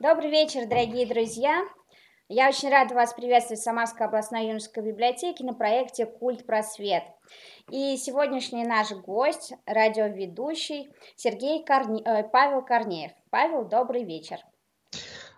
Добрый вечер, дорогие друзья! Я очень рада вас приветствовать в Самарской областной юношеской библиотеке на проекте «Культ просвет». И сегодняшний наш гость, радиоведущий Сергей Корне... Э, Павел Корнеев. Павел, добрый вечер.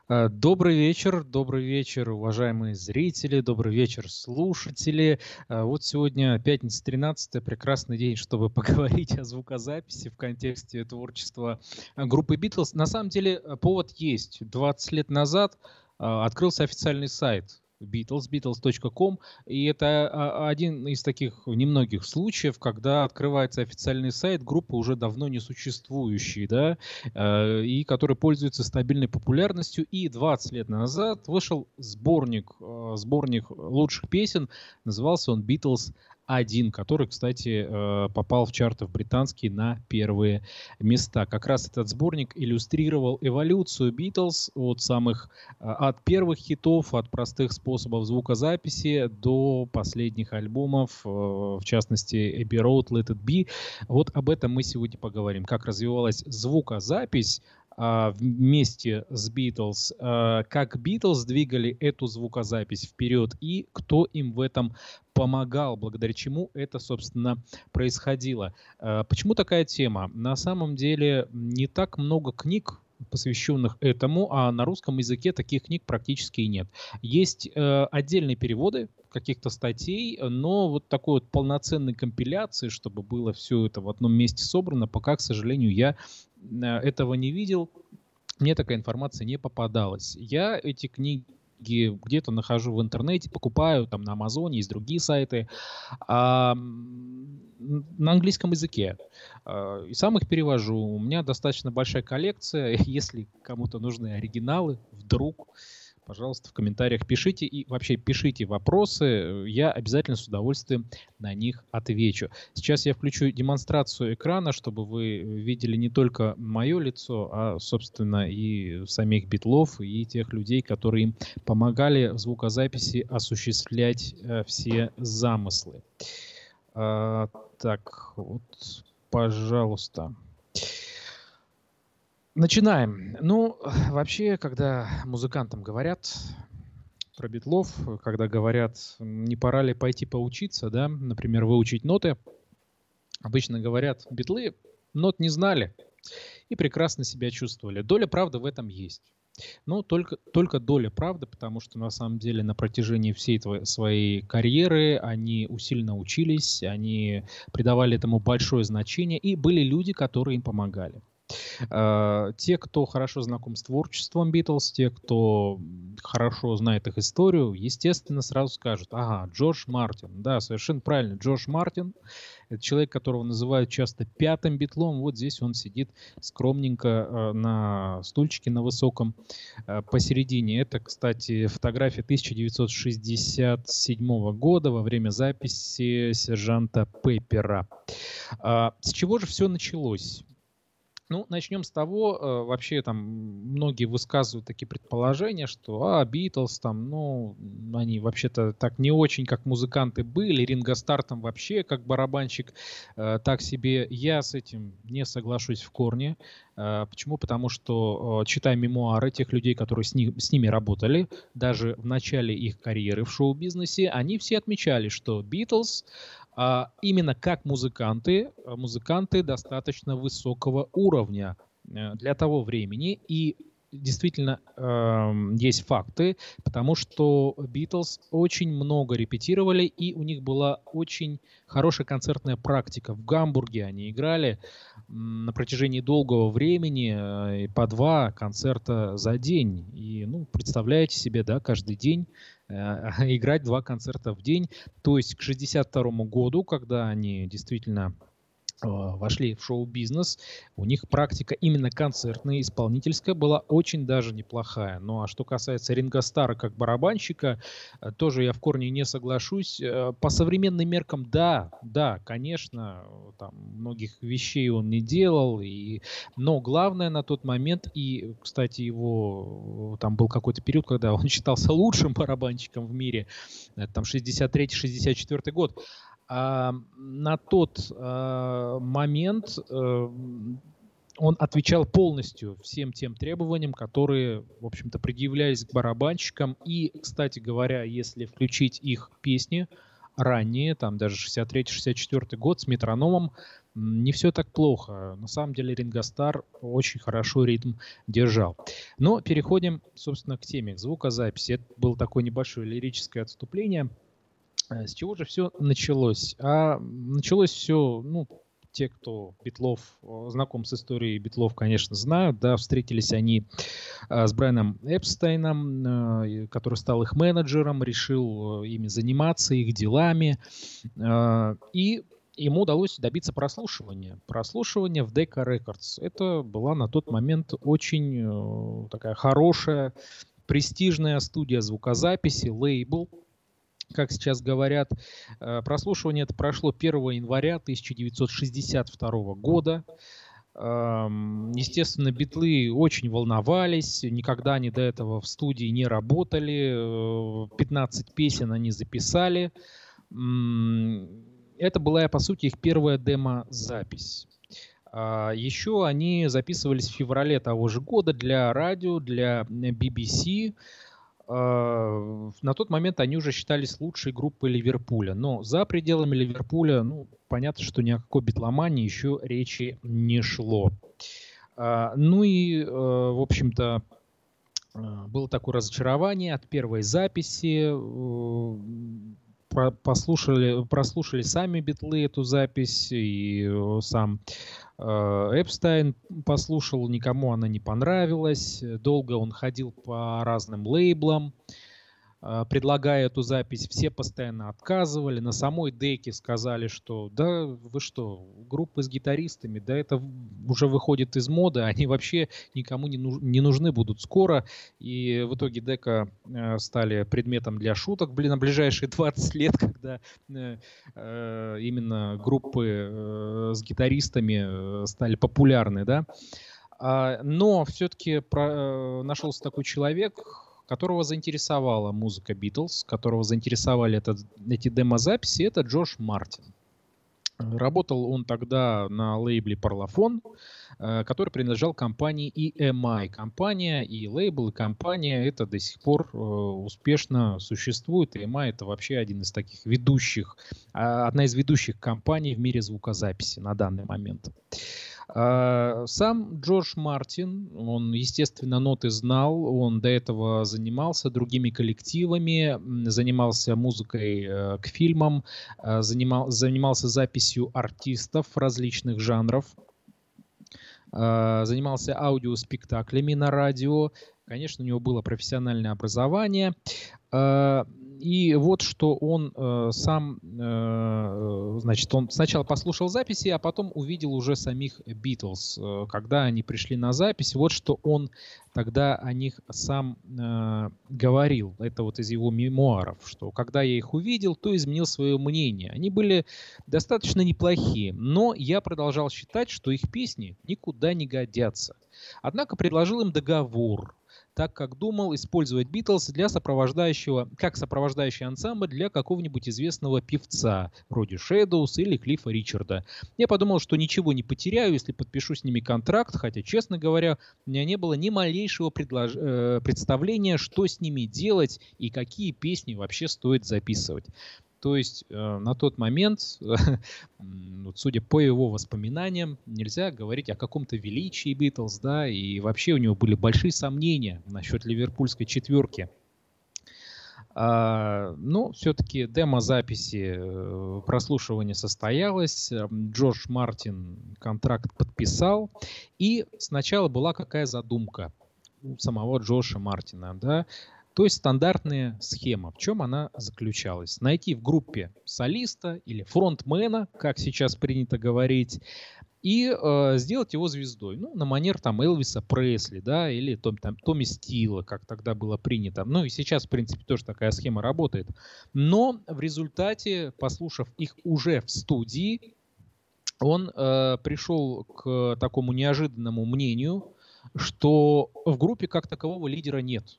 Э, добрый вечер, добрый вечер, уважаемые зрители, добрый вечер, слушатели. Э, вот сегодня пятница 13 прекрасный день, чтобы поговорить о звукозаписи в контексте творчества группы Битлз. На самом деле э, повод есть. 20 лет назад открылся официальный сайт Beatles, beatles.com, и это а, один из таких немногих случаев, когда открывается официальный сайт группы уже давно не существующей, да, э, и который пользуется стабильной популярностью, и 20 лет назад вышел сборник, э, сборник лучших песен, назывался он Beatles один, который, кстати, э, попал в чарты в британские на первые места. Как раз этот сборник иллюстрировал эволюцию Битлз от самых э, от первых хитов, от простых способов звукозаписи до последних альбомов, э, в частности Abbey Road, Let It Be. Вот об этом мы сегодня поговорим. Как развивалась звукозапись а, вместе с Битлз, как Битлз двигали эту звукозапись вперед и кто им в этом помогал, благодаря чему это, собственно, происходило. А, почему такая тема? На самом деле не так много книг посвященных этому, а на русском языке таких книг практически и нет. Есть э, отдельные переводы каких-то статей, но вот такой вот полноценной компиляции, чтобы было все это в одном месте собрано, пока, к сожалению, я Э, этого не видел, мне такая информация не попадалась. Я эти книги где-то нахожу в интернете, покупаю там на Амазоне, есть другие сайты, а, на английском языке. А, и сам их перевожу. У меня достаточно большая коллекция. Если кому-то нужны оригиналы, вдруг пожалуйста, в комментариях пишите и вообще пишите вопросы, я обязательно с удовольствием на них отвечу. Сейчас я включу демонстрацию экрана, чтобы вы видели не только мое лицо, а, собственно, и самих битлов, и тех людей, которые им помогали в звукозаписи осуществлять э, все замыслы. А, так, вот, пожалуйста. Начинаем. Ну, вообще, когда музыкантам говорят про битлов, когда говорят, не пора ли пойти поучиться, да, например, выучить ноты, обычно говорят, битлы нот не знали и прекрасно себя чувствовали. Доля правды в этом есть. Но только, только доля правды, потому что на самом деле на протяжении всей твоей, своей карьеры они усиленно учились, они придавали этому большое значение, и были люди, которые им помогали. Э, те, кто хорошо знаком с творчеством Битлз, те, кто хорошо знает их историю, естественно, сразу скажут, ага, Джордж Мартин. Да, совершенно правильно, Джордж Мартин. Это человек, которого называют часто пятым битлом. Вот здесь он сидит скромненько э, на стульчике на высоком э, посередине. Это, кстати, фотография 1967 года во время записи сержанта Пеппера. А, с чего же все началось? Ну, начнем с того, э, вообще там многие высказывают такие предположения, что а, Битлз там, ну, они вообще-то так не очень, как музыканты были, Ринго Стар там вообще как барабанщик э, так себе. Я с этим не соглашусь в корне. Э, почему? Потому что, читая мемуары тех людей, которые с, них, с ними работали, даже в начале их карьеры в шоу-бизнесе, они все отмечали, что Битлз а именно как музыканты, а музыканты достаточно высокого уровня э, для того времени. И действительно э, есть факты, потому что Битлз очень много репетировали, и у них была очень хорошая концертная практика. В Гамбурге они играли на протяжении долгого времени э, по два концерта за день. И, ну, представляете себе, да, каждый день играть два концерта в день. То есть к 62 году, когда они действительно вошли в шоу-бизнес, у них практика именно концертная, исполнительская была очень даже неплохая. Ну а что касается Ринга Стара как барабанщика, э, тоже я в корне не соглашусь. Э, по современным меркам, да, да, конечно, там многих вещей он не делал, и... но главное на тот момент, и, кстати, его там был какой-то период, когда он считался лучшим барабанщиком в мире, там 63-64 год, а, на тот а, момент а, он отвечал полностью всем тем требованиям, которые, в общем-то, предъявлялись к барабанщикам. И, кстати говоря, если включить их песни ранние, там даже 63-64 год с метрономом, не все так плохо. На самом деле Ринго Стар очень хорошо ритм держал. Но переходим, собственно, к теме, к звукозаписи. Это было такое небольшое лирическое отступление. С чего же все началось? А началось все, ну, те, кто Битлов, знаком с историей Битлов, конечно, знают, да, встретились они э, с Брайаном Эпстейном, э, который стал их менеджером, решил ими заниматься, их делами, и ему удалось добиться прослушивания. Прослушивания в Decca Records. Это была на тот момент очень такая хорошая, престижная студия звукозаписи, лейбл, как сейчас говорят. Э, прослушивание это прошло 1 января 1962 года. Естественно, битлы очень волновались, никогда они до этого в студии не работали, 15 э, песен они записали. Это была, по сути, их первая демо-запись. А, Еще они записывались в феврале того же года для радио, для BBC. А, на тот момент они уже считались лучшей группой Ливерпуля. Но за пределами Ливерпуля, ну, понятно, что ни о какой битломании еще речи не шло. А, ну и, э, в общем-то, э, было такое разочарование от первой записи. Э, послушали, прослушали сами битлы эту запись, и сам Э, Эпстайн послушал, никому она не понравилась. Долго он ходил по разным лейблам. А, предлагая эту запись, все постоянно отказывали. На самой деке сказали, что да, вы что, группы с гитаристами, да это уже выходит из моды, они вообще никому не, нуж- не нужны будут скоро. И в итоге дека э, стали предметом для шуток блин, на ближайшие 20 лет, когда э, э, именно группы с гитаристами стали популярны, да. А, но все-таки нашелся такой человек, которого заинтересовала музыка Битлз, которого заинтересовали этот, эти демозаписи, это Джош Мартин. Работал он тогда на лейбле Parlophone, э, который принадлежал компании EMI. Компания и лейбл, и компания это до сих пор э, успешно существует. EMI это вообще один из таких ведущих, а, одна из ведущих компаний в мире звукозаписи на данный момент. А, сам Джордж Мартин, он, естественно, ноты знал, он до этого занимался другими коллективами, занимался музыкой э, к фильмам, э, занимал, занимался записью артистов различных жанров, э, занимался аудиоспектаклями на радио, конечно, у него было профессиональное образование. И вот что он э, сам, э, значит, он сначала послушал записи, а потом увидел уже самих Битлз, э, когда они пришли на запись. Вот что он тогда о них сам э, говорил. Это вот из его мемуаров, что когда я их увидел, то изменил свое мнение. Они были достаточно неплохие, но я продолжал считать, что их песни никуда не годятся. Однако предложил им договор, так как думал использовать Битлз для сопровождающего, как сопровождающий ансамбль для какого-нибудь известного певца, вроде Шэдоус или Клиффа Ричарда. Я подумал, что ничего не потеряю, если подпишу с ними контракт, хотя, честно говоря, у меня не было ни малейшего предлож... э, представления, что с ними делать и какие песни вообще стоит записывать. То есть э, на тот момент, вот, судя по его воспоминаниям, нельзя говорить о каком-то величии Битлз, да, и вообще у него были большие сомнения насчет ливерпульской четверки. А, но все-таки демо-записи э, прослушивания состоялось, Джордж Мартин контракт подписал, и сначала была какая задумка у самого Джоша Мартина, да, то есть стандартная схема. В чем она заключалась? Найти в группе солиста или фронтмена, как сейчас принято говорить, и э, сделать его звездой. Ну, на манер там Элвиса Пресли, да, или том, там, Томми Стила, как тогда было принято. Ну и сейчас, в принципе, тоже такая схема работает. Но в результате, послушав их уже в студии, он э, пришел к такому неожиданному мнению, что в группе как такового лидера нет.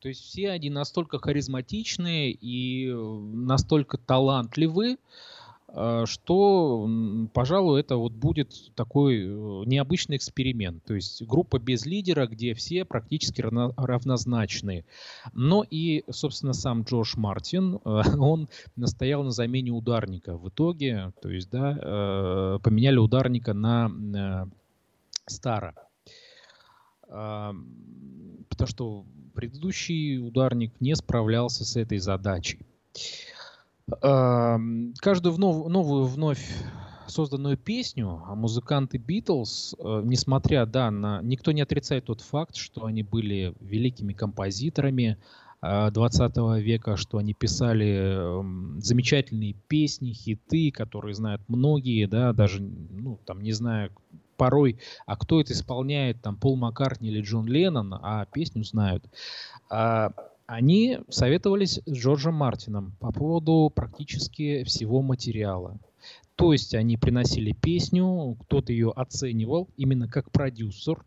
То есть все они настолько харизматичные и настолько талантливы, э, что, пожалуй, это вот будет такой э, необычный эксперимент. То есть группа без лидера, где все практически равнозначны. Но и, собственно, сам Джордж Мартин, он настоял на замене ударника в итоге. То есть, да, поменяли ударника на Стара. Потому что предыдущий ударник не справлялся с этой задачей. Каждую новую вновь созданную песню а музыканты Битлз, э, несмотря да, на... Никто не отрицает тот факт, что они были великими композиторами 20 э, века, что они писали замечательные песни, хиты, которые знают многие, да, даже, ну, там, не знаю, порой, а кто это исполняет, там, Пол Маккартни или Джон Леннон, а песню знают. А, они советовались с Джорджем Мартином по поводу практически всего материала. То есть они приносили песню, кто-то ее оценивал именно как продюсер,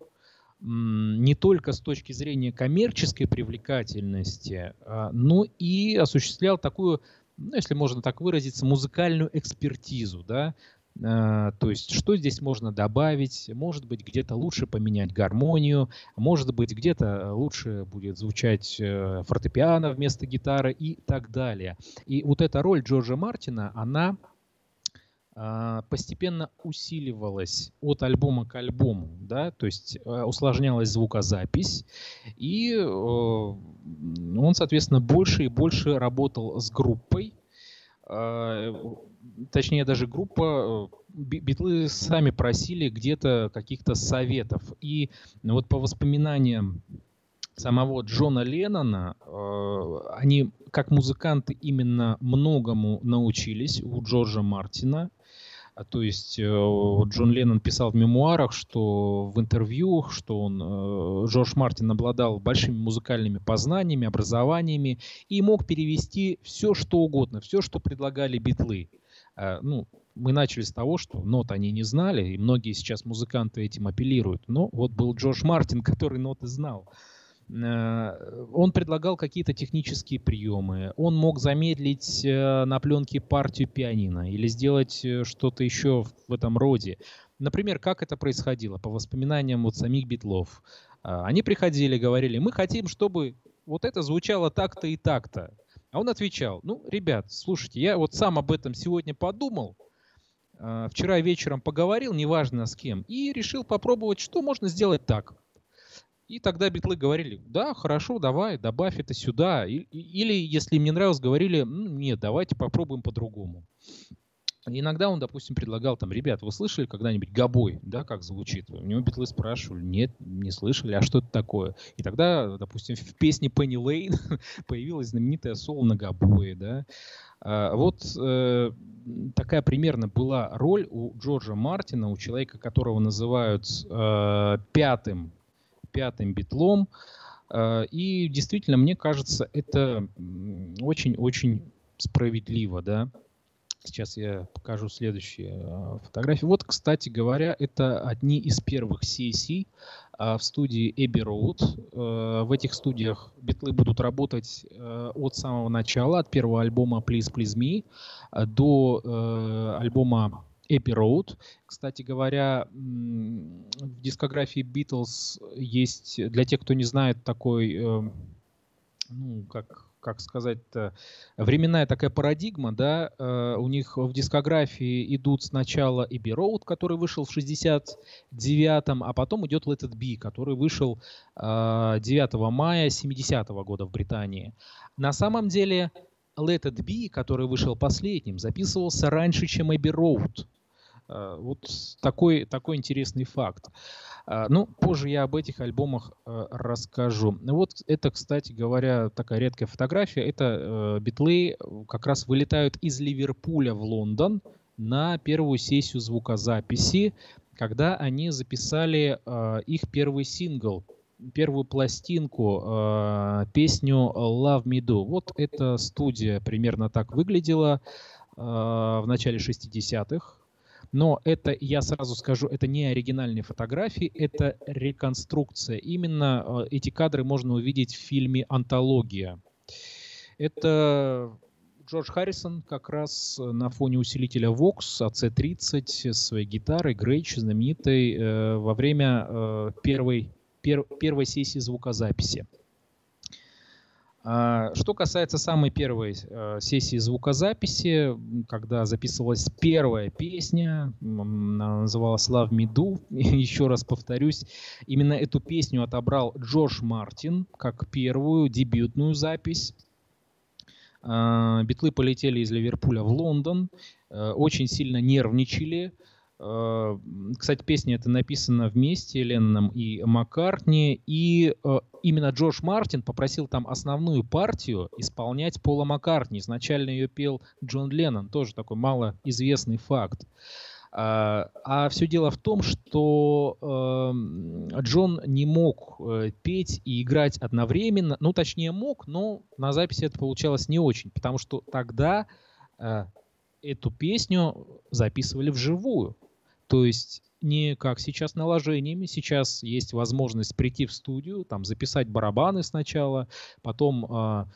не только с точки зрения коммерческой привлекательности, а, но и осуществлял такую, ну, если можно так выразиться, музыкальную экспертизу, да, то есть, что здесь можно добавить? Может быть, где-то лучше поменять гармонию, может быть, где-то лучше будет звучать э, фортепиано вместо гитары и так далее. И вот эта роль Джорджа Мартина, она а, постепенно усиливалась от альбома к альбому, да, то есть э, усложнялась звукозапись, и э, он, соответственно, больше и больше работал с группой, а, точнее даже группа, э, битлы сами просили где-то каких-то советов. И вот по воспоминаниям самого Джона Леннона, э, они как музыканты именно многому научились у Джорджа Мартина. А, то есть э, Джон Леннон писал в мемуарах, что в интервью, что он, Джордж Мартин обладал большими музыкальными познаниями, образованиями и мог перевести все, что угодно, все, что предлагали битлы. А, ну, мы начали с того, что нот они не знали, и многие сейчас музыканты этим апеллируют. Но вот был Джордж Мартин, который ноты знал. Э, он предлагал какие-то технические приемы. Он мог замедлить э, на пленке партию пианино или сделать э, что-то еще в этом роде. Например, как это происходило по воспоминаниям вот самих Битлов. Они приходили, говорили, мы хотим, чтобы вот это звучало так-то и так-то. А он отвечал, ну, ребят, слушайте, я вот сам об этом сегодня подумал, вчера вечером поговорил, неважно с кем, и решил попробовать, что можно сделать так. И тогда битлы говорили, да, хорошо, давай, добавь это сюда. Или, если им не нравилось, говорили, ну, нет, давайте попробуем по-другому. Иногда он, допустим, предлагал там, ребят, вы слышали когда-нибудь гобой, да, как звучит? У него битлы спрашивали, нет, не слышали, а что это такое? И тогда, допустим, в песне Пенни Лейн появилась знаменитая соло на гобое, да. А, вот э, такая примерно была роль у Джорджа Мартина, у человека, которого называют э, пятым пятым битлом. Э, и действительно, мне кажется, это очень-очень справедливо, да. Сейчас я покажу следующие э, фотографии. Вот, кстати говоря, это одни из первых CAC э, в студии Abbey Road. В этих студиях битлы будут работать от самого начала, от первого альбома Please Please Me до альбома Эпи Роуд. Кстати говоря, в дискографии Битлз есть, для тех, кто не знает, такой, э, ну, как, как сказать временная такая парадигма, да, э, у них в дискографии идут сначала Эбби Роуд, который вышел в 69-м, а потом идет Let It Be, который вышел 9 э, мая 70-го года в Британии. На самом деле Let It Be, который вышел последним, записывался раньше, чем Эбби Роуд. Э, вот такой, такой интересный факт. Э, ну, позже я об этих альбомах э, расскажу. Вот это, кстати говоря, такая редкая фотография. Это битлы как раз вылетают из Ливерпуля в Лондон на первую сессию звукозаписи, когда они записали их первый сингл, первую пластинку, песню Love Me Do. Вот эта студия примерно так выглядела в начале 60-х. Но это, я сразу скажу, это не оригинальные фотографии, это реконструкция. Именно э, эти кадры можно увидеть в фильме «Антология». Это Джордж Харрисон как раз на фоне усилителя Vox AC30 с своей гитарой Грейч знаменитой э, во время э, первой, пер, первой сессии звукозаписи. А, что касается самой первой э, сессии звукозаписи, когда записывалась первая песня, она называлась Love Me Do, еще раз повторюсь, именно эту песню отобрал Джордж Мартин как первую дебютную запись. А, битлы полетели из Ливерпуля в Лондон, э, очень сильно нервничали, кстати, песня это написана вместе Ленноном и Маккартни. И э, именно Джордж Мартин попросил там основную партию исполнять Пола Маккартни. Изначально ее пел Джон Леннон, тоже такой малоизвестный факт. А, а все дело в том, что э, Джон не мог э, петь и играть одновременно. Ну, точнее, мог, но на записи это получалось не очень, потому что тогда э, эту песню записывали вживую. То есть не как сейчас наложениями. Сейчас есть возможность прийти в студию, там записать барабаны сначала, потом а,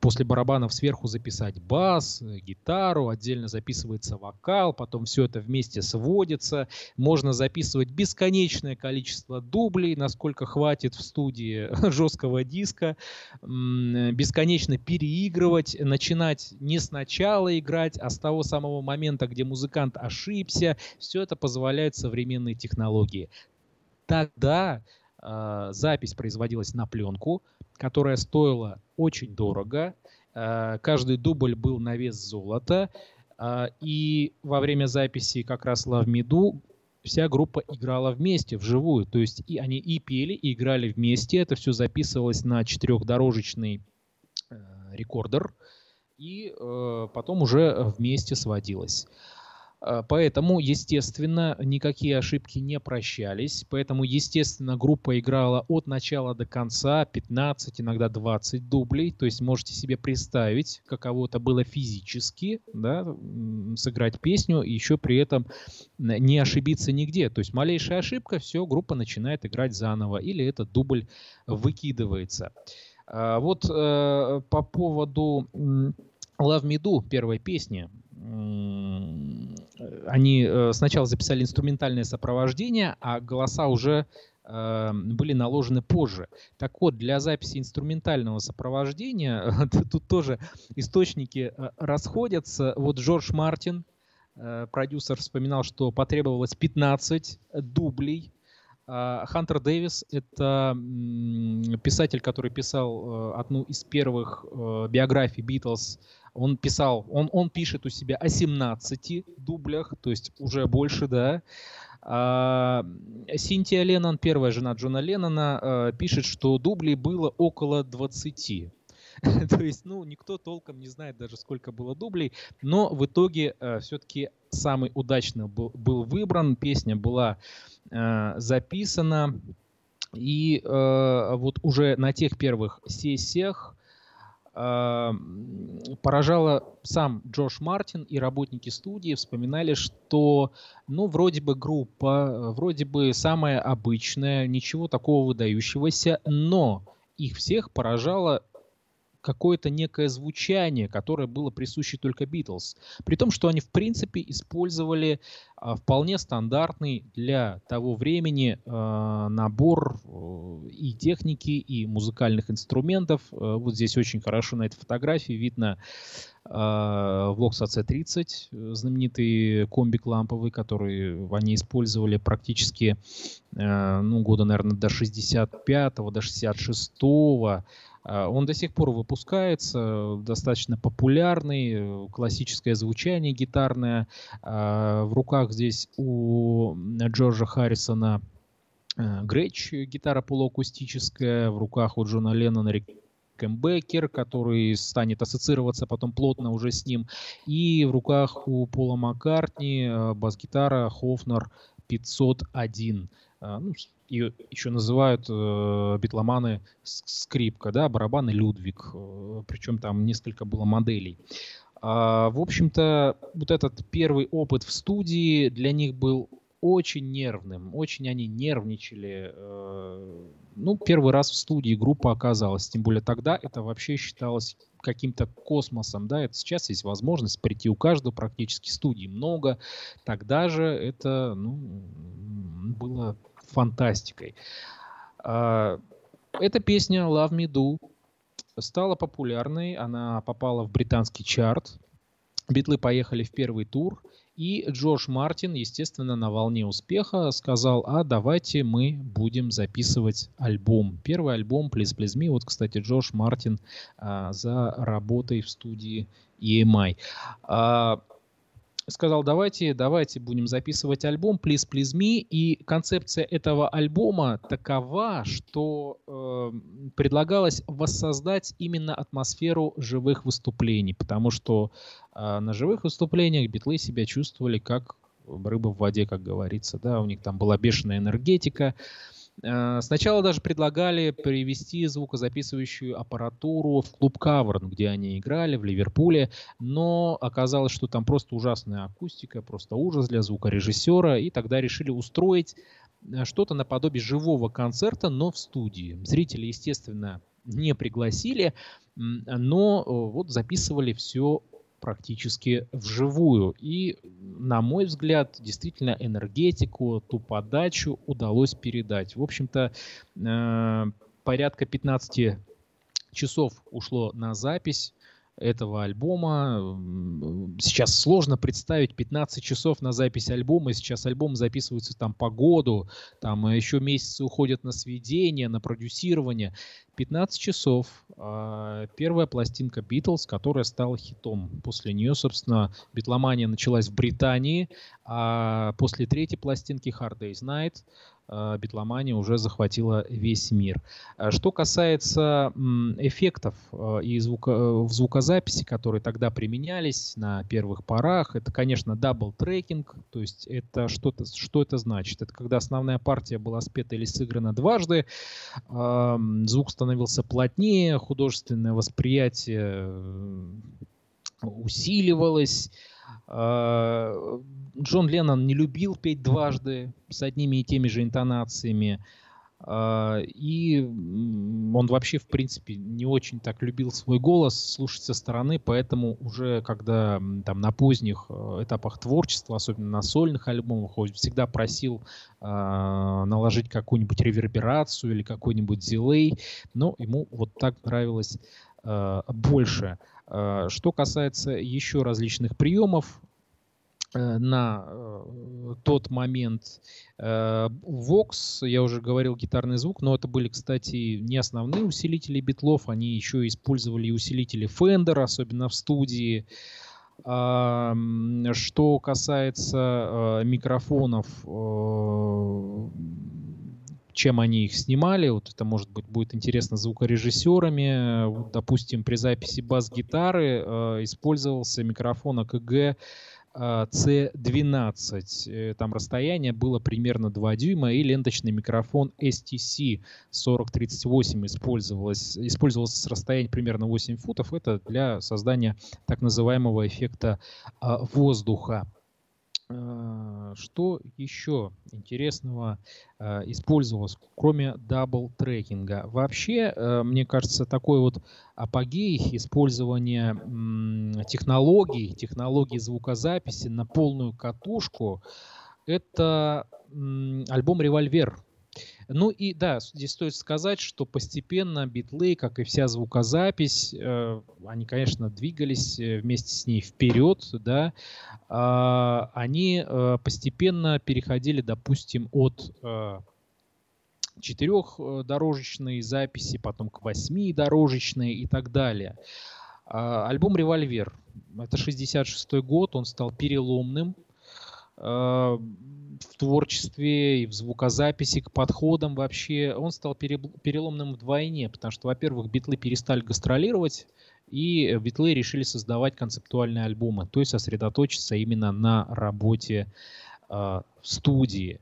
после барабанов сверху записать бас, э, гитару, отдельно записывается вокал, потом все это вместе сводится. Можно записывать бесконечное количество дублей, насколько хватит в студии жесткого диска, бесконечно переигрывать, начинать не сначала играть, а с того самого момента, где музыкант ошибся. Все это позволяют современные технологии. Тогда э, запись производилась на пленку, которая стоила очень дорого. Э, каждый дубль был на вес золота. Э, и во время записи как раз Love Me вся группа играла вместе, вживую. То есть и они и пели, и играли вместе. Это все записывалось на четырехдорожечный э, рекордер. И потом уже вместе сводилось. А, поэтому, естественно, никакие ошибки не прощались. Поэтому, естественно, группа играла от начала до конца 15, иногда 20 дублей. То есть можете себе представить, каково это было физически, да, сыграть песню и еще при этом не ошибиться нигде. То есть малейшая ошибка, все, группа начинает играть заново или этот дубль выкидывается. А, вот э, по поводу Love Me Do, первой песни, они э, сначала записали инструментальное сопровождение, а голоса уже э, были наложены позже. Так вот, для записи инструментального сопровождения тут тоже источники э, расходятся. Вот Джордж Мартин, продюсер, вспоминал, что потребовалось 15 дублей. А Хантер Дэвис — это писатель, который писал одну из первых биографий Битлз он писал, он, он пишет у себя о 17 дублях, то есть уже больше, да. А, Синтия Леннон, первая жена Джона Леннона, а, пишет, что дублей было около 20. То есть, ну, никто толком не знает даже, сколько было дублей, но в итоге э, все-таки самый удачный был, был выбран, песня была э, записана, и э, вот уже на тех первых сессиях поражало сам Джош Мартин и работники студии вспоминали, что, ну, вроде бы группа, вроде бы самая обычная, ничего такого выдающегося, но их всех поражало какое-то некое звучание, которое было присуще только Битлз. При том, что они в принципе использовали а, вполне стандартный для того времени а, набор э, и техники, и музыкальных инструментов. Э, вот здесь очень хорошо на этой фотографии видно а, Vox AC30, знаменитый комбик ламповый, который они использовали практически э, ну, года, наверное, до 65-го, до 66-го. А, он до сих пор выпускается, достаточно популярный, классическое звучание гитарное. А, в руках здесь у Джорджа Харрисона э, Грэч, гитара полуакустическая, в руках у Джона Леннона Рикенбекер, который станет ассоциироваться потом плотно уже с ним. И в руках у Пола Маккартни э, бас-гитара Хофнер 501. А, ну, ее еще называют э, битломаны скрипка, да, барабаны Людвиг, э, причем там несколько было моделей. А, в общем-то, вот этот первый опыт в студии для них был очень нервным, очень они нервничали. Э, ну, первый раз в студии группа оказалась, тем более тогда это вообще считалось каким-то космосом, да, это сейчас есть возможность прийти у каждого практически студии много, тогда же это, ну, было фантастикой. А, эта песня Love Me Do стала популярной, она попала в британский чарт, Битлы поехали в первый тур, и Джордж Мартин, естественно, на волне успеха сказал, а давайте мы будем записывать альбом. Первый альбом Please Please Me. Вот, кстати, Джордж Мартин а, за работой в студии EMI. А, сказал, давайте, давайте будем записывать альбом Please Please Me. И концепция этого альбома такова, что э, предлагалось воссоздать именно атмосферу живых выступлений, потому что э, на живых выступлениях битлы себя чувствовали как рыба в воде, как говорится, да, у них там была бешеная энергетика, Э, сначала даже предлагали привести звукозаписывающую аппаратуру в клуб Каверн, где они играли, в Ливерпуле, но оказалось, что там просто ужасная акустика, просто ужас для звукорежиссера, и тогда решили устроить э, что-то наподобие живого концерта, но в студии. Зрители, естественно, не пригласили, но э, вот записывали все практически вживую. И, на мой взгляд, действительно энергетику, ту подачу удалось передать. В общем-то, э, порядка 15 часов ушло на запись этого альбома. Сейчас сложно представить 15 часов на запись альбома. Сейчас альбом записывается там по году, там еще месяцы уходят на сведения, на продюсирование. 15 часов. А, первая пластинка Beatles, которая стала хитом. После нее, собственно, битломания началась в Британии, а после третьей пластинки Hard Day's Night а, битломания уже захватила весь мир. А что касается эффектов и звука, э, в звукозаписи, которые тогда применялись на первых порах, это, конечно, double tracking, то есть это что-то, что это значит? Это когда основная партия была спета или сыграна дважды, звук становился плотнее, художественное восприятие усиливалось. А, Джон Леннон не любил петь дважды с одними и теми же интонациями. А, и он вообще, в принципе, не очень так любил свой голос слушать со стороны, поэтому уже когда там на поздних э, этапах творчества, особенно на сольных альбомах, он всегда просил э, наложить какую-нибудь реверберацию или какой-нибудь дилей, но ему вот так нравилось э, больше. Э, что касается еще различных приемов, Э, на э, тот момент Vox, я уже говорил гитарный звук, но это были, кстати, не основные усилители битлов, они еще использовали усилители Fender, особенно в студии. Что касается микрофонов, чем они их снимали, вот это, может быть, будет интересно звукорежиссерами. Вот, допустим, при записи бас-гитары использовался микрофон АКГ C12. Э, там расстояние было примерно 2 дюйма, и ленточный микрофон STC 4038 использовалось, использовался с расстояния примерно 8 футов. Это для создания так называемого эффекта а, воздуха. А, что еще интересного а, использовалось, кроме double tracking а? Вообще, э, мне кажется, такой вот апогей использования технологий, технологий звукозаписи на полную катушку, это альбом «Revolver» Ну и да, здесь стоит сказать, что постепенно битлы, как и вся звукозапись, э, они, конечно, двигались э, вместе с ней вперед, да, э, они э, постепенно переходили, допустим, от э, четырехдорожечной записи, потом к восьмидорожечной и так далее. Э, альбом «Револьвер» — это 66 год, он стал переломным. Э, в творчестве и в звукозаписи, к подходам вообще, он стал переломным вдвойне, потому что, во-первых, битлы перестали гастролировать, и битлы решили создавать концептуальные альбомы, то есть сосредоточиться именно на работе э, в студии.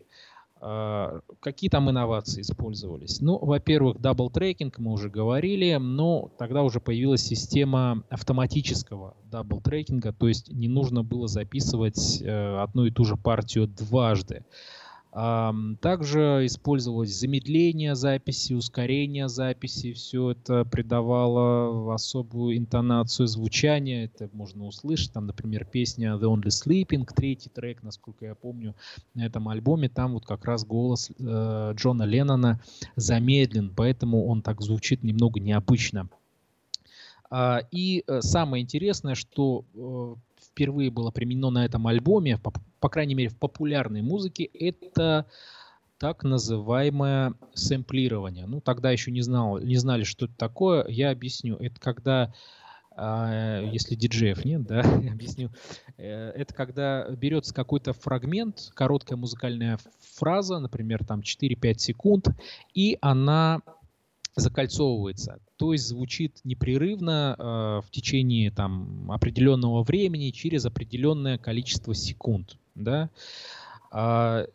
А, какие там инновации использовались? Ну, во-первых, double tracking, мы уже говорили, но тогда уже появилась система автоматического double tracking а, то есть не нужно было записывать э, одну и ту же партию дважды. Также использовалось замедление записи, ускорение записи. Все это придавало особую интонацию звучания. Это можно услышать. Там, например, песня I'm Only Sleeping, третий трек, насколько я помню, на этом альбоме. Там вот как раз голос э, Джона Леннона замедлен, поэтому он так звучит немного необычно. А, и э, самое интересное, что э, впервые было применено на этом альбоме, по, по крайней мере в популярной музыке, это так называемое сэмплирование. Ну, тогда еще не, знал, не знали, что это такое. Я объясню. Это когда, э, если диджеев нет, да, объясню. Э, это когда берется какой-то фрагмент, короткая музыкальная фраза, например, там 4-5 секунд, и она закольцовывается, то есть звучит непрерывно э, в течение там определенного времени через определенное количество секунд, да. А,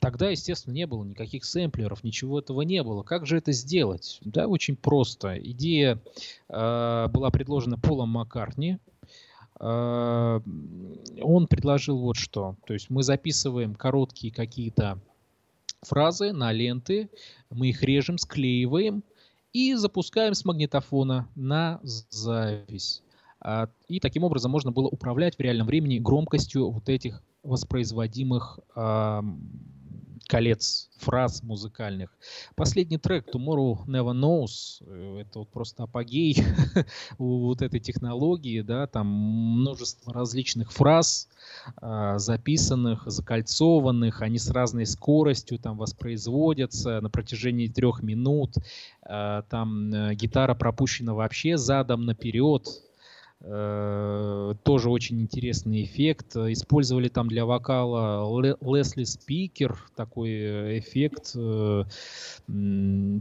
тогда, естественно, не было никаких сэмплеров, ничего этого не было. Как же это сделать? Да, очень просто. Идея э, была предложена Полом Маккартни. Э, он предложил вот что. То есть мы записываем короткие какие-то фразы на ленты, мы их режем, склеиваем и запускаем с магнитофона на запись. А, и таким образом можно было управлять в реальном времени громкостью вот этих воспроизводимых колец фраз музыкальных. Последний трек Tomorrow Never Knows, это вот просто апогей вот этой технологии, да, там множество различных фраз а, записанных, закольцованных, они с разной скоростью там воспроизводятся на протяжении трех минут, а, там э, гитара пропущена вообще задом наперед, тоже очень интересный эффект. Использовали там для вокала Лесли Спикер, такой э, эффект. Э,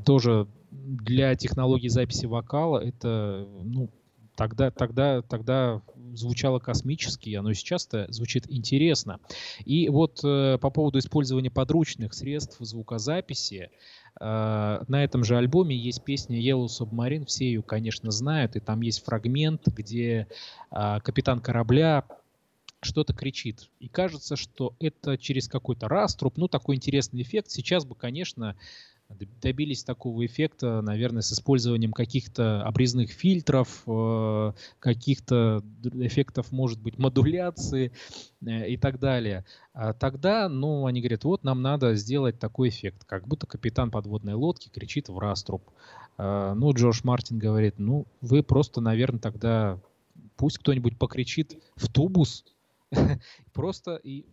тоже для технологии записи вокала это, ну, тогда, тогда, тогда звучало космически, оно сейчас-то звучит интересно. И вот э, по поводу использования подручных средств звукозаписи, э, на этом же альбоме есть песня Yellow Submarine, все ее, конечно, знают, и там есть фрагмент, где э, капитан корабля что-то кричит. И кажется, что это через какой-то раструб, ну, такой интересный эффект. Сейчас бы, конечно, добились такого эффекта, наверное, с использованием каких-то обрезных фильтров, э, каких-то эффектов, может быть, модуляции э, и так далее. А тогда, ну, они говорят, вот нам надо сделать такой эффект, как будто капитан подводной лодки кричит в раструб. А, ну, Джош Мартин говорит, ну, вы просто, наверное, тогда пусть кто-нибудь покричит в тубус, просто и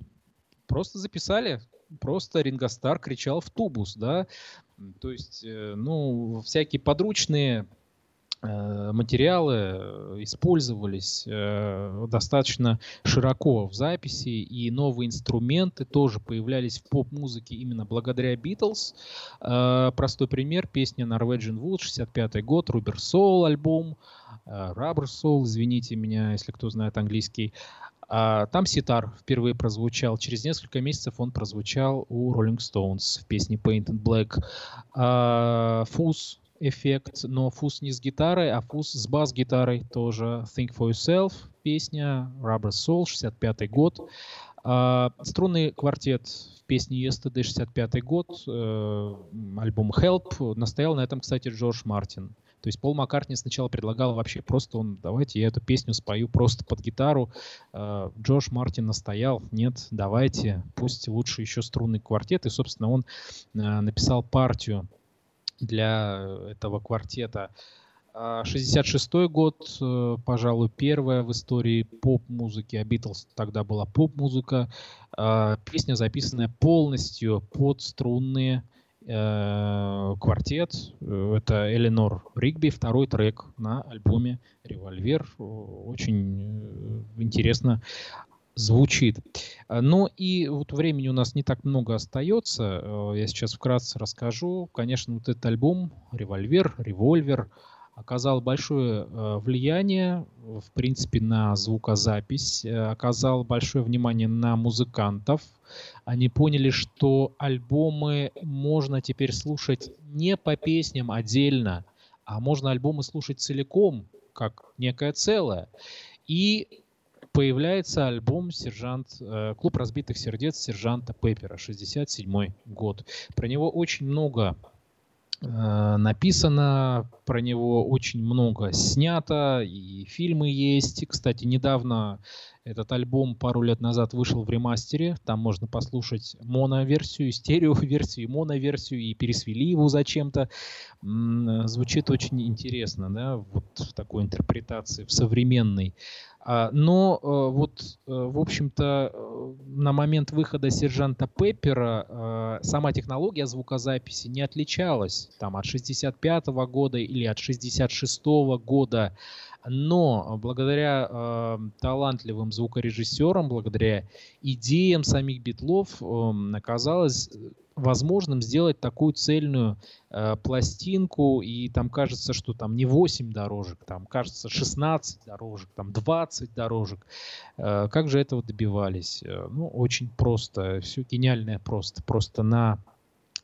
просто записали, просто Рингостар кричал в тубус, да, то есть, э, ну, всякие подручные э, материалы э, использовались достаточно широко в записи, и новые инструменты тоже появлялись в поп-музыке именно благодаря Битлз. Простой пример, песня Norwegian Wood, 65 год, Rubber Soul альбом, Rubber Soul, извините меня, если кто знает английский. А, там ситар впервые прозвучал. Через несколько месяцев он прозвучал у Rolling Stones в песне Painted Black. А, фуз эффект, но фуз не с гитарой, а фуз с бас-гитарой тоже. Think for Yourself, песня Rubber Soul, 65 год. А, струнный квартет в песне Yesterday, 65 год, э, альбом Help. Настоял на этом, кстати, Джордж Мартин. То есть Пол Маккартни сначала предлагал вообще просто он, давайте я эту песню спою просто под гитару. А, Джош Мартин настоял, нет, давайте, пусть лучше еще струнный квартет. И, собственно, он а, написал партию для этого квартета. 66 а, год, э, пожалуй, первая в истории поп-музыки, а Битлз тогда была поп-музыка. Песня, записанная полностью под струнные квартет. Э, это Эленор Ригби, второй трек на альбоме «Револьвер». Очень э, интересно звучит. Ну и вот времени у нас не так много остается. Я сейчас вкратце расскажу. Конечно, вот этот альбом «Револьвер», «Револьвер», оказал большое э, влияние, в принципе, на звукозапись, э, оказал большое внимание на музыкантов. Они поняли, что альбомы можно теперь слушать не по песням отдельно, а можно альбомы слушать целиком, как некое целое. И появляется альбом «Сержант», э, «Клуб разбитых сердец» сержанта Пеппера, 67 год. Про него очень много написано про него очень много снято, и фильмы есть. Кстати, недавно этот альбом пару лет назад вышел в ремастере. Там можно послушать моно-версию, стерео-версию, моно-версию, и пересвели его зачем-то. Звучит очень интересно, да, вот в такой интерпретации, в современной. А, но э, вот, э, в общем-то, э, на момент выхода сержанта Пеппера сама технология звукозаписи не отличалась там, от 65 -го года или от 66 -го года. Но благодаря э, талантливым звукорежиссерам, благодаря идеям самих битлов, э, оказалось возможным сделать такую цельную э, пластинку, и там кажется, что там не 8 дорожек, там кажется 16 дорожек, там 20 дорожек. Э, как же этого добивались? Э, ну, очень просто, все гениальное просто. Просто на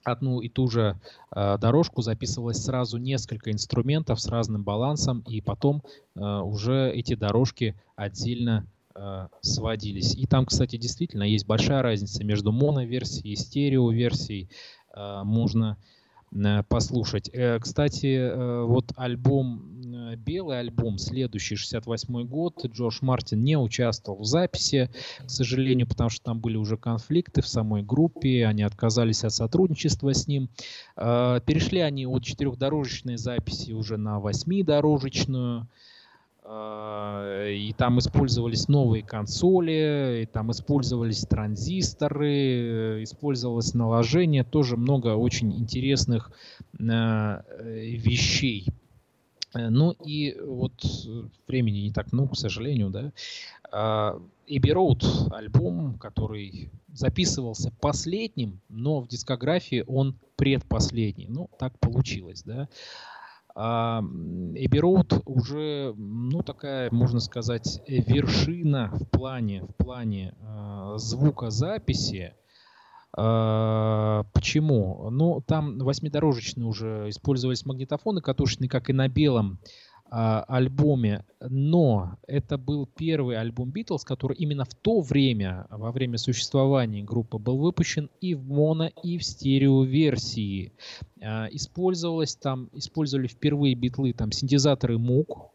одну и ту же э, дорожку записывалось сразу несколько инструментов с разным балансом, и потом э, уже эти дорожки отдельно э, сводились. И там, кстати, действительно есть большая разница между моноверсией и стереоверсией. Э, можно э, послушать. Э, кстати, э, вот альбом, белый альбом, следующий, 68 год, Джордж Мартин не участвовал в записи, к сожалению, потому что там были уже конфликты в самой группе, они отказались от сотрудничества с ним. Перешли они от четырехдорожечной записи уже на восьмидорожечную. И там использовались новые консоли, и там использовались транзисторы, использовалось наложение, тоже много очень интересных а, вещей. Ну и вот времени не так много, к сожалению, да. Эбби Роуд альбом, который записывался последним, но в дискографии он предпоследний. Ну, так получилось, да. Эбби Роуд уже, ну, такая, можно сказать, вершина в плане, в плане э, звукозаписи. Э, почему? Ну, там восьмидорожечные уже использовались магнитофоны катушечные, как и на белом а, альбоме, но это был первый альбом Битлз, который именно в то время, во время существования группы, был выпущен и в моно, и в стерео версии. А, использовалось там, использовали впервые битлы там синтезаторы Moog, а,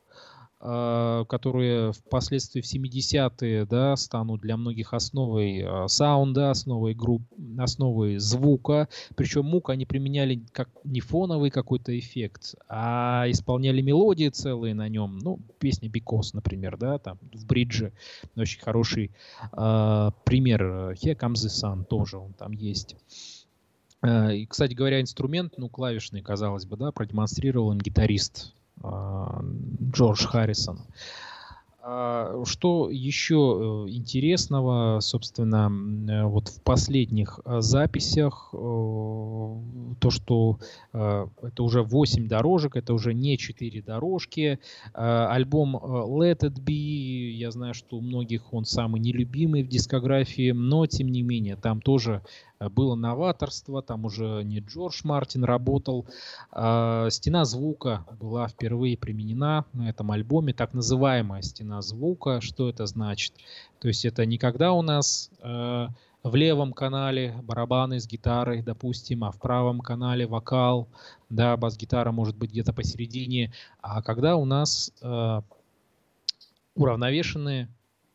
которые впоследствии в 70-е да, станут для многих основой а, саунда, основой групп, основой звука. Причем мук они применяли как не фоновый какой-то эффект, а исполняли мелодии целые на нем. Ну, песня Because, например, да, там в бридже. Очень хороший э, пример. Here Comes the Sun тоже он там есть. И, кстати говоря, инструмент, ну, клавишный, казалось бы, да, продемонстрировал им гитарист а, Джордж Харрисон. А, что еще э, интересного, собственно, э, вот в последних э, записях, то, что это уже 8 дорожек, это уже не 4 дорожки. Альбом Let It Be, я знаю, что у многих он самый нелюбимый в дискографии, но тем не менее, там тоже было новаторство, там уже не Джордж Мартин работал. А, стена звука была впервые применена на этом альбоме, так называемая стена звука. Что это значит? То есть это никогда у нас э, в левом канале барабаны с гитарой, допустим, а в правом канале вокал, да, бас-гитара может быть где-то посередине, а когда у нас э, уравновешенные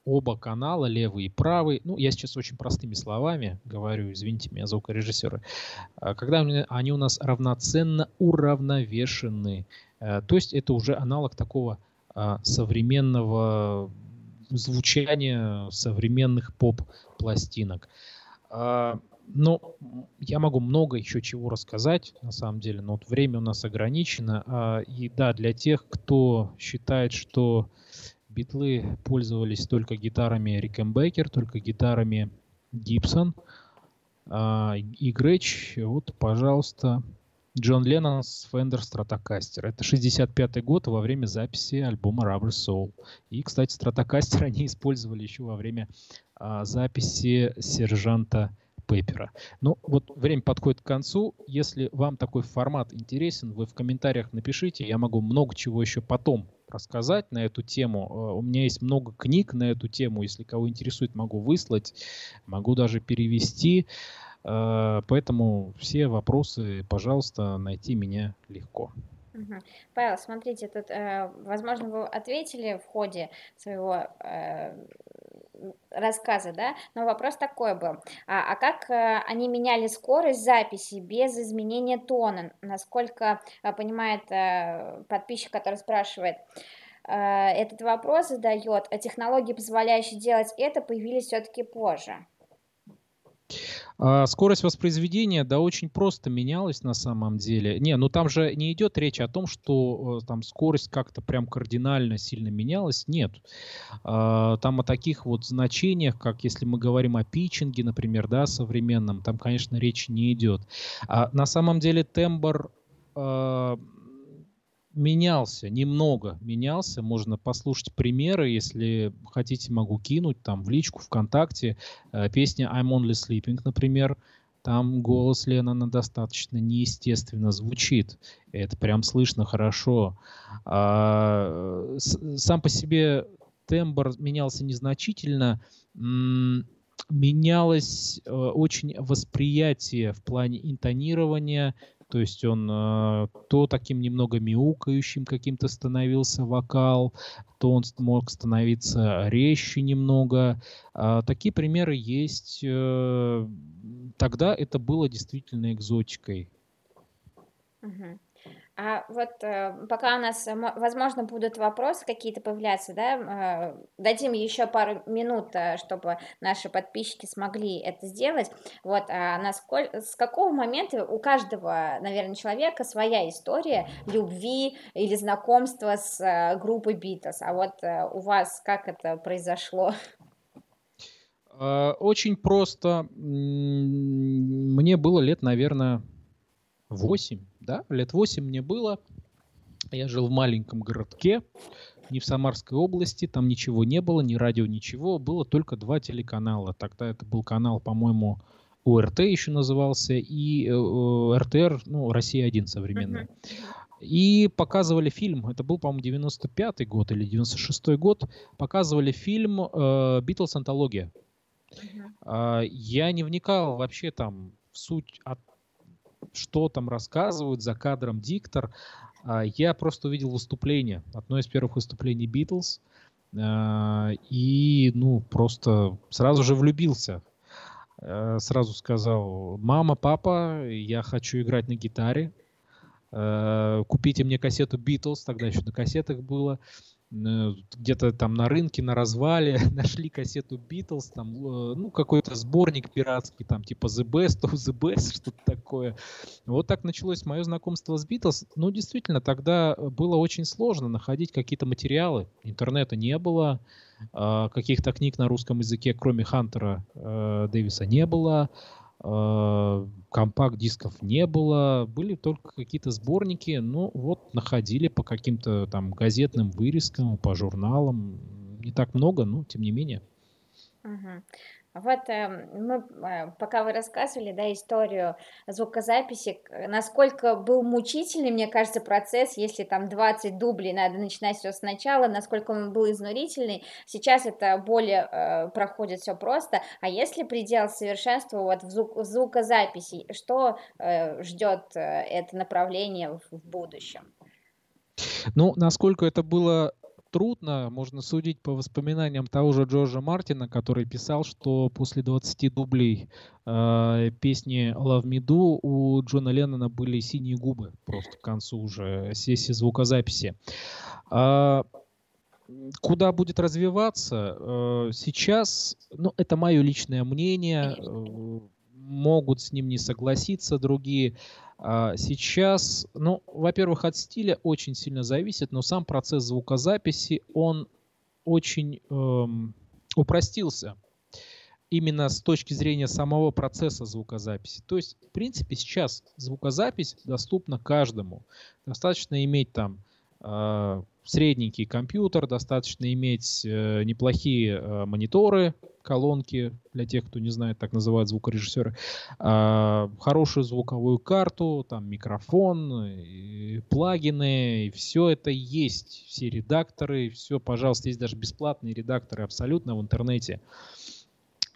оба канала, левый и правый, ну, я сейчас очень простыми словами говорю, извините меня, звукорежиссеры, а, когда они у нас равноценно уравновешены, э, то есть это уже аналог такого современного звучания современных поп-пластинок. А, но я могу много еще чего рассказать, на самом деле, но вот время у нас ограничено. И да, для тех, кто считает, что битлы пользовались только гитарами Рикенбекер, только гитарами Гибсон. А, и Грэч, вот, пожалуйста, Джон Леннон с Fender Stratocaster. Это 65 год во время записи альбома Rubber Soul. И, кстати, Stratocaster они использовали еще во время а, записи сержанта Пеппера. Ну, вот время подходит к концу. Если вам такой формат интересен, вы в комментариях напишите. Я могу много чего еще потом рассказать на эту тему. Э, у меня есть много книг на эту тему. Если кого интересует, могу выслать, могу даже перевести. Э, поэтому все вопросы, пожалуйста, найти меня легко. Павел, смотрите, тут, э, возможно, вы ответили в ходе своего э, рассказа, да, но вопрос такой был, а, а как они меняли скорость записи без изменения тона, насколько понимает подписчик, который спрашивает, этот вопрос задает, а технологии, позволяющие делать это, появились все-таки позже. А скорость воспроизведения, да, очень просто менялась на самом деле. Не, ну там же не идет речь о том, что э, там скорость как-то прям кардинально сильно менялась. Нет. А, там о таких вот значениях, как если мы говорим о питчинге, например, да, современном, там, конечно, речь не идет. А на самом деле тембр а, менялся, немного менялся. Можно послушать примеры, если хотите, могу кинуть там в личку ВКонтакте. Э, песня I'm Only Sleeping, например. Там голос Леннона достаточно неестественно звучит. Это прям слышно хорошо. А, сам по себе тембр менялся незначительно. Менялось э, очень восприятие в плане интонирования, то есть он э, то таким немного мяукающим каким-то становился вокал, то он мог становиться резче немного. Э, такие примеры есть. Э, тогда это было действительно экзотикой. Угу. А вот э, пока у нас, возможно, будут вопросы какие-то появляться, да, э, дадим еще пару минут, э, чтобы наши подписчики смогли это сделать. Вот, а насколько, с какого момента у каждого, наверное, человека своя история любви или знакомства с группой Битлз? А вот у вас как это произошло? Очень просто. Мне было лет, наверное, 8, да, лет 8 мне было. Я жил в маленьком городке, не в Самарской области, там ничего не было, ни радио, ничего. Было только два телеканала. Тогда это был канал, по-моему, УРТ еще назывался, и э, РТР, ну, Россия-1 современная. И показывали фильм, это был, по-моему, 95-й год или 96-й год, показывали фильм «Битлз. Э, антология». Uh-huh. Э, я не вникал вообще там в суть от что там рассказывают за кадром диктор. А, я просто увидел выступление, одно из первых выступлений Битлз, а, и, ну, просто сразу же влюбился. А, сразу сказал, мама, папа, я хочу играть на гитаре, купите мне кассету Битлз, тогда еще на кассетах было. Э, где-то там на рынке, на развале нашли кассету Beatles, там, э, ну, какой-то сборник пиратский, там, типа The Best of the Best, что-то такое. Вот так началось мое знакомство с Beatles. Ну, действительно, тогда было очень сложно находить какие-то материалы. Интернета не было, а, каких-то книг на русском языке, кроме Хантера э, Дэвиса, не было. А, компакт-дисков не было, были только какие-то сборники, ну вот находили по каким-то там газетным вырезкам, по журналам, не так много, но тем не менее. Угу. Вот э, мы, э, пока вы рассказывали, да, историю звукозаписи, насколько был мучительный, мне кажется, процесс, если там 20 дублей, надо начинать все сначала, насколько он был изнурительный. Сейчас это более э, проходит все просто. А если предел совершенства вот в, звук, в звукозаписи, что э, ждет э, это направление в, в будущем? Ну, насколько это было трудно. Можно судить по воспоминаниям того же Джорджа Мартина, который писал, что после 20 дублей э, песни Love Me Do у Джона Леннона были синие губы просто к концу уже сессии звукозаписи. А, куда будет развиваться? Э, сейчас, ну, это мое личное мнение, э, могут с ним не согласиться другие. А, сейчас, ну, во-первых, от стиля очень сильно зависит, но сам процесс звукозаписи, он очень эм, упростился. именно с точки зрения самого процесса звукозаписи. То есть, в принципе, сейчас звукозапись доступна каждому. Достаточно иметь там э, средненький компьютер, достаточно иметь э, неплохие э, мониторы, колонки, для тех, кто не знает, так называют звукорежиссеры, э, хорошую звуковую карту, там микрофон, и плагины, и все это есть, все редакторы, все, пожалуйста, есть даже бесплатные редакторы абсолютно в интернете.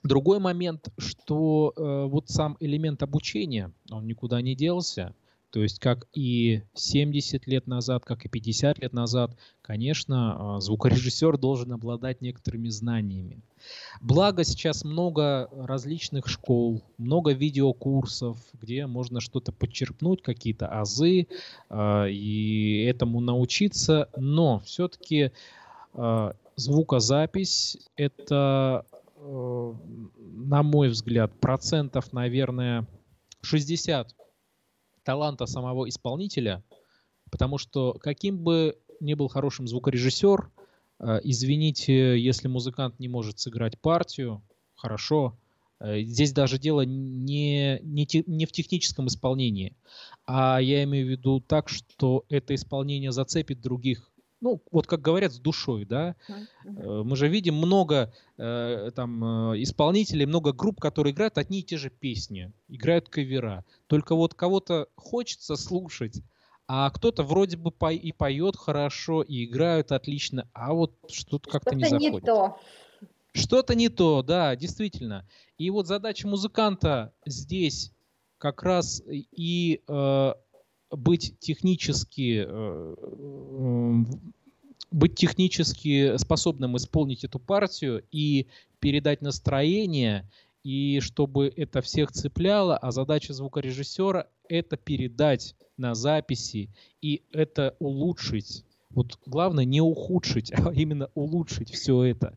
Другой момент, что э, вот сам элемент обучения, он никуда не делся. То есть как и 70 лет назад, как и 50 лет назад, конечно, э, звукорежиссер должен обладать некоторыми знаниями. Благо сейчас много различных школ, много видеокурсов, где можно что-то подчеркнуть, какие-то азы э, и этому научиться. Но все-таки э, звукозапись это Э, на мой взгляд, процентов, наверное, 60 таланта самого исполнителя, потому что каким бы ни был хорошим звукорежиссер, э, извините, если музыкант не может сыграть партию, хорошо, э, Здесь даже дело не, не, не в техническом исполнении, а я имею в виду так, что это исполнение зацепит других ну, вот как говорят, с душой, да. Uh-huh. Мы же видим много э, там э, исполнителей, много групп, которые играют одни и те же песни, играют кавера. Только вот кого-то хочется слушать, а кто-то вроде бы по- и поет хорошо, и играют отлично, а вот что-то как-то не заходит. не то. Что-то не то, да, действительно. И вот задача музыканта здесь как раз и э, быть технически э, быть технически способным исполнить эту партию и передать настроение, и чтобы это всех цепляло, а задача звукорежиссера это передать на записи и это улучшить. Вот главное не ухудшить, а именно улучшить все это.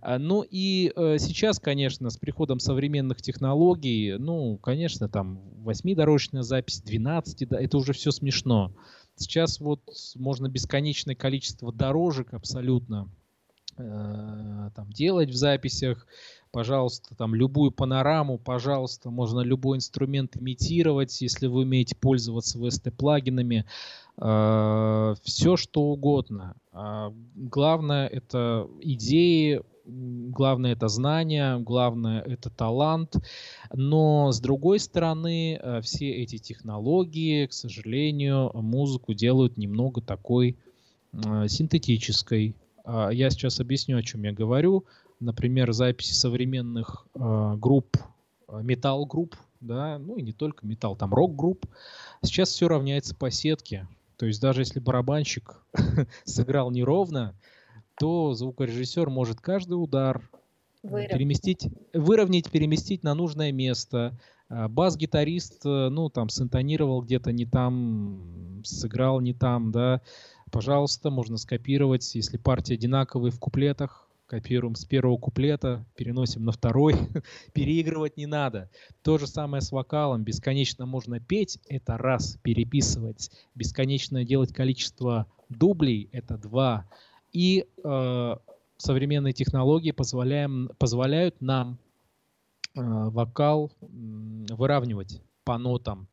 А, ну и э, сейчас, конечно, с приходом современных технологий, ну, конечно, там 8-дорожная запись, 12, да, это уже все смешно. Сейчас вот можно бесконечное количество дорожек абсолютно э, там делать в записях. Пожалуйста, там любую панораму, пожалуйста, можно любой инструмент имитировать, если вы умеете пользоваться VST-плагинами. Э, все что угодно. А главное это идеи, главное это знание, главное это талант. Но с другой стороны, э, все эти технологии, к сожалению, музыку делают немного такой э, синтетической. А я сейчас объясню, о чем я говорю. Например, записи современных э, групп, металл-групп, да, ну и не только металл, там рок-групп. Сейчас все равняется по сетке. То есть даже если барабанщик сыграл неровно, то звукорежиссер может каждый удар Выровнять. переместить, выровнять, переместить на нужное место. А, бас-гитарист, э, ну, там, синтонировал где-то не там, сыграл не там, да. Пожалуйста, можно скопировать, если партии одинаковые в куплетах, копируем с первого куплета, переносим на второй, переигрывать не надо. То же самое с вокалом, бесконечно можно петь, это раз, переписывать, бесконечно делать количество дублей, это два, и э, современные технологии позволяем, позволяют нам э, вокал э, выравнивать по нотам.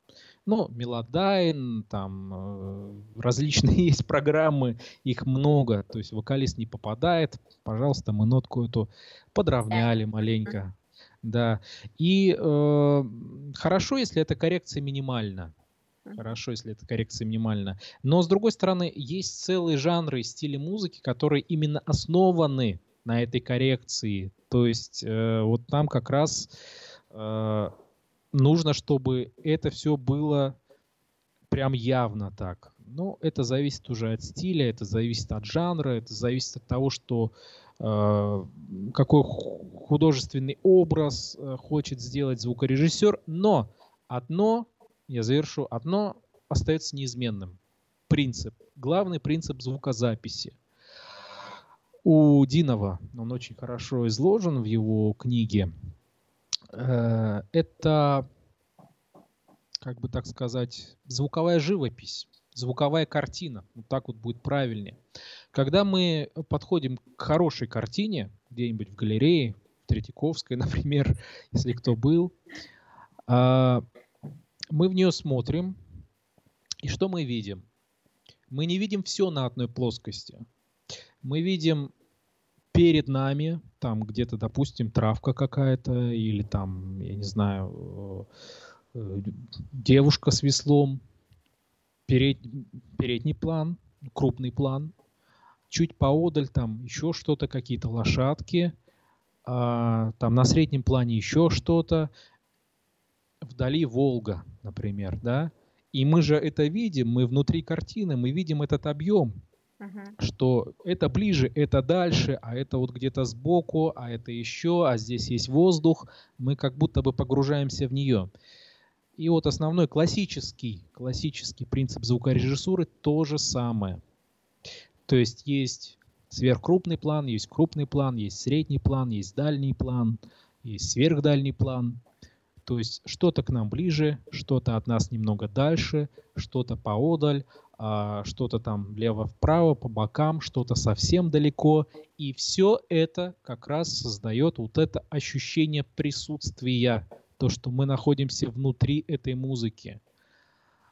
Ну, Melodyne, там э, различные есть программы, их много. То есть вокалист не попадает, пожалуйста, мы нотку эту подровняли маленько. Да. И э, хорошо, если эта коррекция минимальна. Хорошо, если эта коррекция минимальна. Но, с другой стороны, есть целые жанры и стили музыки, которые именно основаны на этой коррекции. То есть э, вот там как раз э, нужно, чтобы это все было прям явно так. Но это зависит уже от стиля, это зависит от жанра, это зависит от того, что э, какой художественный образ э, хочет сделать звукорежиссер. Но одно я завершу. Одно остается неизменным. Принцип. Главный принцип звукозаписи. У Динова, он очень хорошо изложен в его книге, это, как бы так сказать, звуковая живопись, звуковая картина. Вот так вот будет правильнее. Когда мы подходим к хорошей картине, где-нибудь в галерее, в Третьяковской, например, если кто был. А, мы в нее смотрим, и что мы видим? Мы не видим все на одной плоскости. Мы видим перед нами, там где-то, допустим, травка какая-то, или там, я не знаю, э, девушка с веслом, перед, передний план, крупный план, чуть поодаль там еще что-то, какие-то лошадки, а, там на среднем плане еще что-то, вдали Волга, например, да, и мы же это видим, мы внутри картины, мы видим этот объем, что это ближе, это дальше, а это вот где-то сбоку, а это еще, а здесь есть воздух, мы как будто бы погружаемся в нее. И вот основной классический, классический принцип звукорежиссуры то же самое. То есть есть сверхкрупный план, есть крупный план, есть средний план, есть дальний план, есть сверхдальний план. То есть что-то к нам ближе, что-то от нас немного дальше, что-то поодаль, а, что-то там влево-вправо, по бокам, что-то совсем далеко. И все это как раз создает вот это ощущение присутствия, то, что мы находимся внутри этой музыки.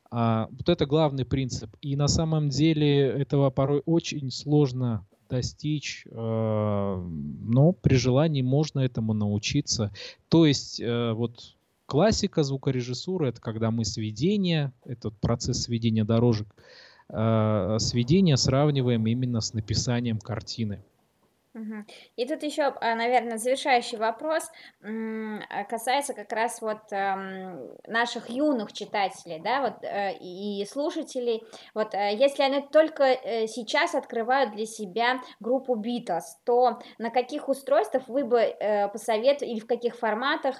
А, вот это главный принцип. И на самом деле этого порой очень сложно достичь, э, но при желании можно этому научиться. То есть э, вот Классика звукорежиссуры — это когда мы сведение, этот процесс сведения дорожек, э, сведение сравниваем именно с написанием картины. И тут еще, а, наверное, завершающий вопрос а, касается как раз вот эм, наших юных читателей, да, вот э, и слушателей. Вот э, если они только э, сейчас открывают для себя группу Битлз, то на каких устройствах вы бы посоветовали или в каких форматах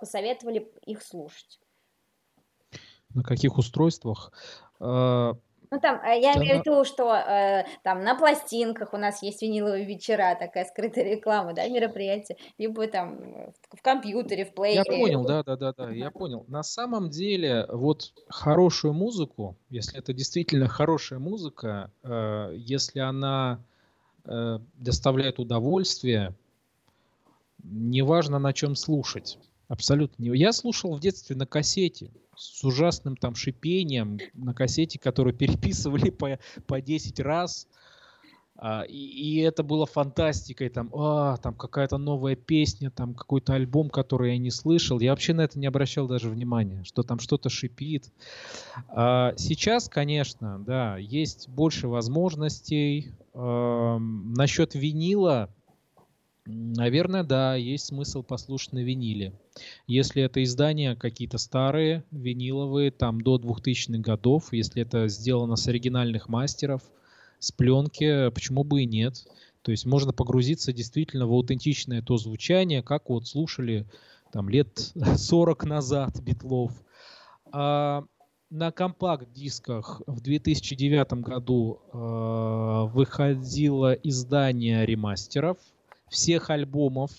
посоветовали их слушать? На каких устройствах? Ну, там, э, я имею в виду, что э, там на пластинках у нас есть виниловые вечера, такая скрытая реклама, да, мероприятие, либо там в компьютере, в плеере. Я понял, да, да, да, да, я понял. На самом деле, вот хорошую музыку, если это действительно хорошая музыка, э, если она э, доставляет удовольствие, неважно на чем слушать. Абсолютно. Я слушал в детстве на кассете с ужасным там шипением на кассете, которую переписывали по, по 10 раз. А, и, и это было фантастикой, там, а, там какая-то новая песня, там какой-то альбом, который я не слышал. Я вообще на это не обращал даже внимания, что там что-то шипит. А, сейчас, конечно, да, есть больше возможностей. А, насчет винила, Наверное, да, есть смысл послушать на виниле. Если это издания какие-то старые, виниловые, там до 2000-х годов, если это сделано с оригинальных мастеров, с пленки, почему бы и нет. То есть можно погрузиться действительно в аутентичное то звучание, как вот слушали там лет 40 назад Битлов. А на компакт-дисках в 2009 году э, выходило издание ремастеров – всех альбомов.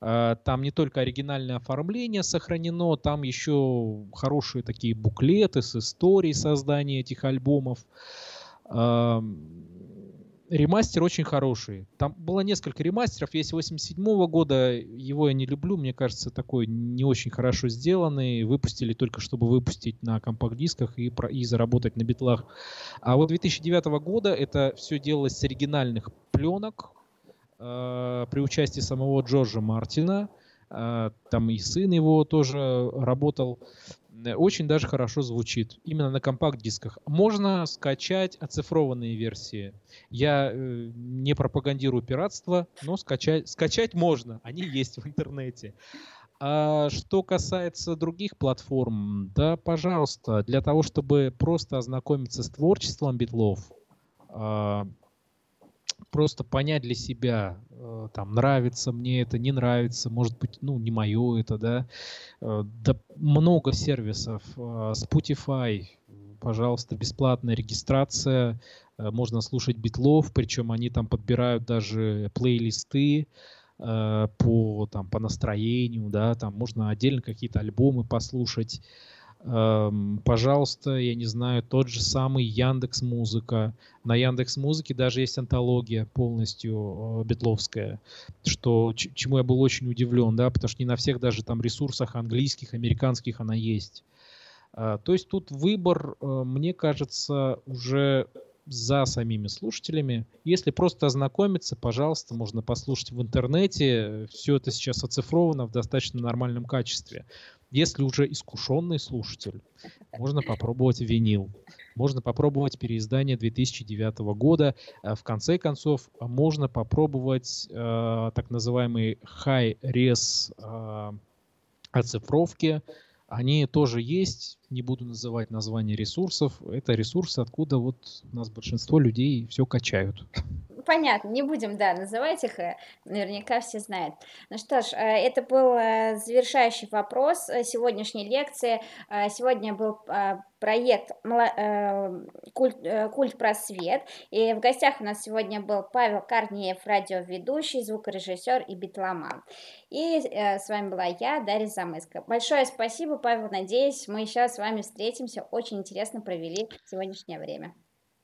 А, там не только оригинальное оформление сохранено, там еще хорошие такие буклеты с историей создания этих альбомов. А, ремастер очень хороший. Там было несколько ремастеров. Есть 87 -го года. Его я не люблю. Мне кажется, такой не очень хорошо сделанный. Выпустили только, чтобы выпустить на компакт-дисках и, про, и заработать на битлах. А вот 2009 года это все делалось с оригинальных пленок. Э, при участии самого Джорджа Мартина. Э, там и сын его тоже работал. Э, очень даже хорошо звучит. Именно на компакт-дисках. Можно скачать оцифрованные версии. Я не пропагандирую пиратство, но скачать, скачать можно. Они есть в интернете. А что касается других платформ, да, пожалуйста, для того, чтобы просто ознакомиться с творчеством битлов, просто понять для себя, э, там, нравится мне это, не нравится, может быть, ну, не мое это, да. Э, да много сервисов. Э, Spotify, пожалуйста, бесплатная регистрация, можно слушать битлов, причем они там подбирают даже плейлисты по, там, по настроению, да, там можно отдельно какие-то альбомы послушать. Эм, пожалуйста, я не знаю, тот же самый Яндекс Музыка. На Яндекс Музыке даже есть антология полностью э, бетловская, что чему я был очень удивлен, да, потому что не на всех даже там ресурсах английских, американских она есть. Э, то есть тут выбор, э, мне кажется, уже за самими слушателями. Если просто ознакомиться, пожалуйста, можно послушать в интернете. Все это сейчас оцифровано в достаточно нормальном качестве. Если уже искушенный слушатель, можно попробовать винил. Можно попробовать переиздание 2009 года. А в конце концов, можно попробовать э, так называемый high-res э, оцифровки. Они тоже есть, не буду называть название ресурсов. Это ресурсы, откуда вот у нас большинство людей все качают понятно, не будем, да, называть их, э, наверняка все знают. Ну что ж, э, это был э, завершающий вопрос сегодняшней лекции. Сегодня был проект «Культ, «Культ просвет», и в гостях у нас сегодня был Павел Корнеев, радиоведущий, звукорежиссер и битломан. И с вами была я, Дарья Замыска. Большое спасибо, Павел, надеюсь, мы еще с вами встретимся, очень интересно провели сегодняшнее время.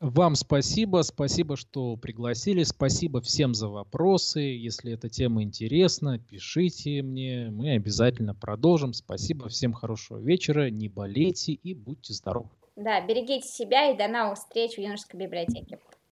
Вам спасибо, спасибо, что пригласили, спасибо всем за вопросы. Если эта тема интересна, пишите мне, мы обязательно продолжим. Спасибо, всем хорошего вечера, не болейте и будьте здоровы. Да, берегите себя и до новых встреч в юношеской библиотеке.